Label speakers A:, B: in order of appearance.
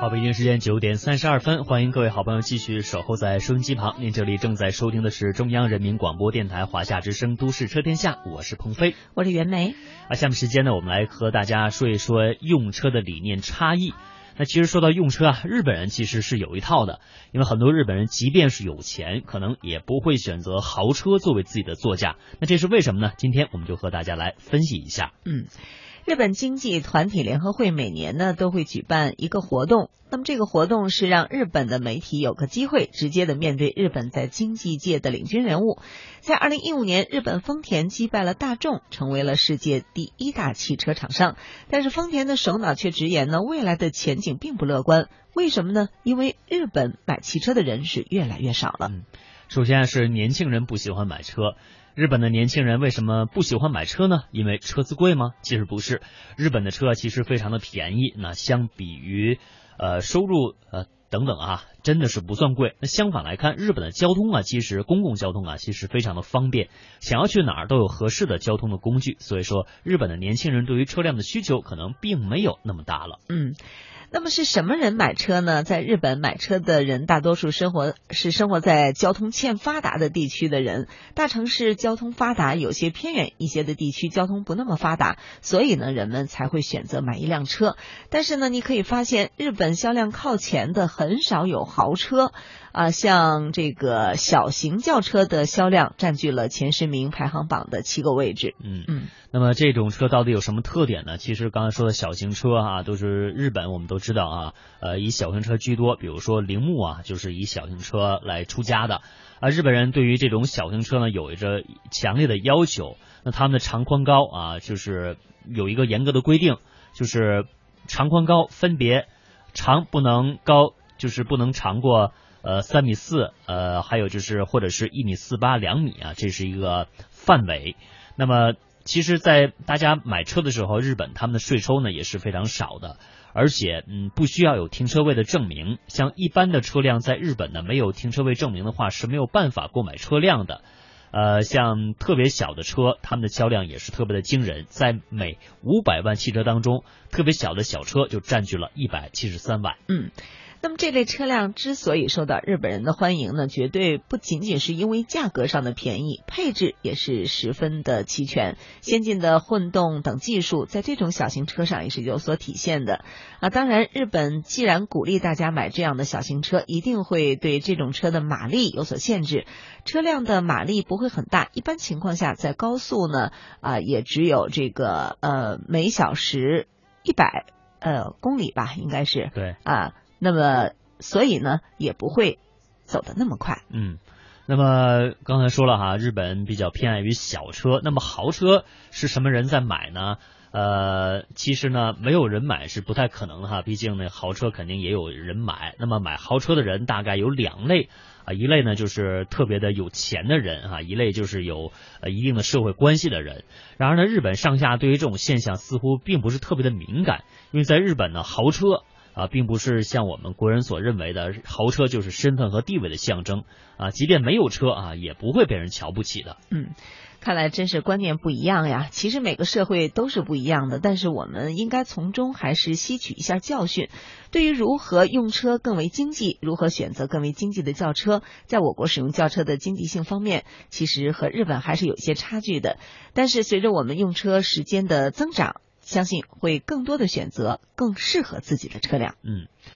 A: 好，北京时间九点三十二分，欢迎各位好朋友继续守候在收音机旁。您这里正在收听的是中央人民广播电台华夏之声《都市车天下》，我是鹏飞，
B: 我是袁梅。
A: 啊，下面时间呢，我们来和大家说一说用车的理念差异。那其实说到用车啊，日本人其实是有一套的，因为很多日本人即便是有钱，可能也不会选择豪车作为自己的座驾。那这是为什么呢？今天我们就和大家来分析一下。
B: 嗯。日本经济团体联合会每年呢都会举办一个活动，那么这个活动是让日本的媒体有个机会直接的面对日本在经济界的领军人物。在二零一五年，日本丰田击败了大众，成为了世界第一大汽车厂商。但是丰田的首脑却直言呢，未来的前景并不乐观。为什么呢？因为日本买汽车的人是越来越少了。
A: 首先是年轻人不喜欢买车。日本的年轻人为什么不喜欢买车呢？因为车子贵吗？其实不是，日本的车其实非常的便宜。那相比于，呃，收入呃等等啊，真的是不算贵。那相反来看，日本的交通啊，其实公共交通啊，其实非常的方便，想要去哪儿都有合适的交通的工具。所以说，日本的年轻人对于车辆的需求可能并没有那么大了。
B: 嗯。那么是什么人买车呢？在日本买车的人大多数生活是生活在交通欠发达的地区的人，大城市交通发达，有些偏远一些的地区交通不那么发达，所以呢，人们才会选择买一辆车。但是呢，你可以发现，日本销量靠前的很少有豪车。啊，像这个小型轿车的销量占据了前十名排行榜的七个位置。
A: 嗯嗯，那么这种车到底有什么特点呢？其实刚才说的小型车啊，都是日本我们都知道啊，呃，以小型车居多。比如说铃木啊，就是以小型车来出家的。啊，日本人对于这种小型车呢，有着强烈的要求。那他们的长宽高啊，就是有一个严格的规定，就是长宽高分别长不能高，就是不能长过。呃，三米四，呃，还有就是或者是一米四八两米啊，这是一个范围。那么，其实，在大家买车的时候，日本他们的税收呢也是非常少的，而且，嗯，不需要有停车位的证明。像一般的车辆在日本呢，没有停车位证明的话是没有办法购买车辆的。呃，像特别小的车，他们的销量也是特别的惊人，在每五百万汽车当中，特别小的小车就占据了一百七十三万。
B: 嗯。那么这类车辆之所以受到日本人的欢迎呢，绝对不仅仅是因为价格上的便宜，配置也是十分的齐全，先进的混动等技术在这种小型车上也是有所体现的啊。当然，日本既然鼓励大家买这样的小型车，一定会对这种车的马力有所限制，车辆的马力不会很大，一般情况下在高速呢啊也只有这个呃每小时一百呃公里吧，应该是
A: 对
B: 啊。那么，所以呢，也不会走得那么快。
A: 嗯，那么刚才说了哈，日本比较偏爱于小车。那么豪车是什么人在买呢？呃，其实呢，没有人买是不太可能的哈。毕竟呢，豪车肯定也有人买。那么买豪车的人大概有两类啊，一类呢就是特别的有钱的人哈，一类就是有呃一定的社会关系的人。然而呢，日本上下对于这种现象似乎并不是特别的敏感，因为在日本呢，豪车。啊，并不是像我们国人所认为的，豪车就是身份和地位的象征啊。即便没有车啊，也不会被人瞧不起的。
B: 嗯，看来真是观念不一样呀。其实每个社会都是不一样的，但是我们应该从中还是吸取一下教训。对于如何用车更为经济，如何选择更为经济的轿车，在我国使用轿车的经济性方面，其实和日本还是有一些差距的。但是随着我们用车时间的增长，相信会更多的选择更适合自己的车辆。
A: 嗯，